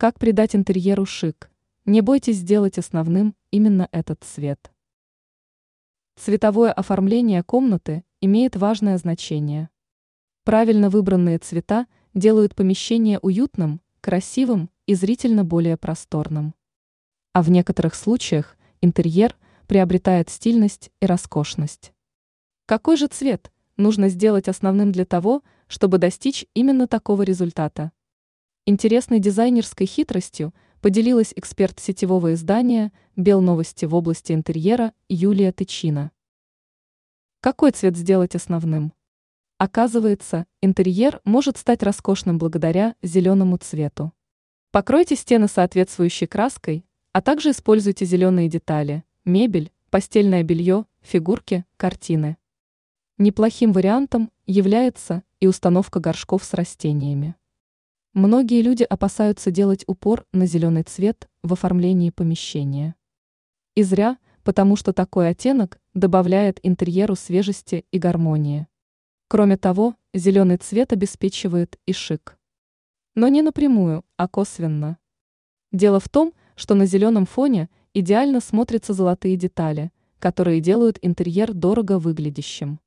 Как придать интерьеру шик? Не бойтесь сделать основным именно этот цвет. Цветовое оформление комнаты имеет важное значение. Правильно выбранные цвета делают помещение уютным, красивым и зрительно более просторным. А в некоторых случаях интерьер приобретает стильность и роскошность. Какой же цвет нужно сделать основным для того, чтобы достичь именно такого результата? Интересной дизайнерской хитростью поделилась эксперт сетевого издания «Белновости» в области интерьера Юлия Тычина. Какой цвет сделать основным? Оказывается, интерьер может стать роскошным благодаря зеленому цвету. Покройте стены соответствующей краской, а также используйте зеленые детали, мебель, постельное белье, фигурки, картины. Неплохим вариантом является и установка горшков с растениями. Многие люди опасаются делать упор на зеленый цвет в оформлении помещения. И зря, потому что такой оттенок добавляет интерьеру свежести и гармонии. Кроме того, зеленый цвет обеспечивает и шик. Но не напрямую, а косвенно. Дело в том, что на зеленом фоне идеально смотрятся золотые детали, которые делают интерьер дорого выглядящим.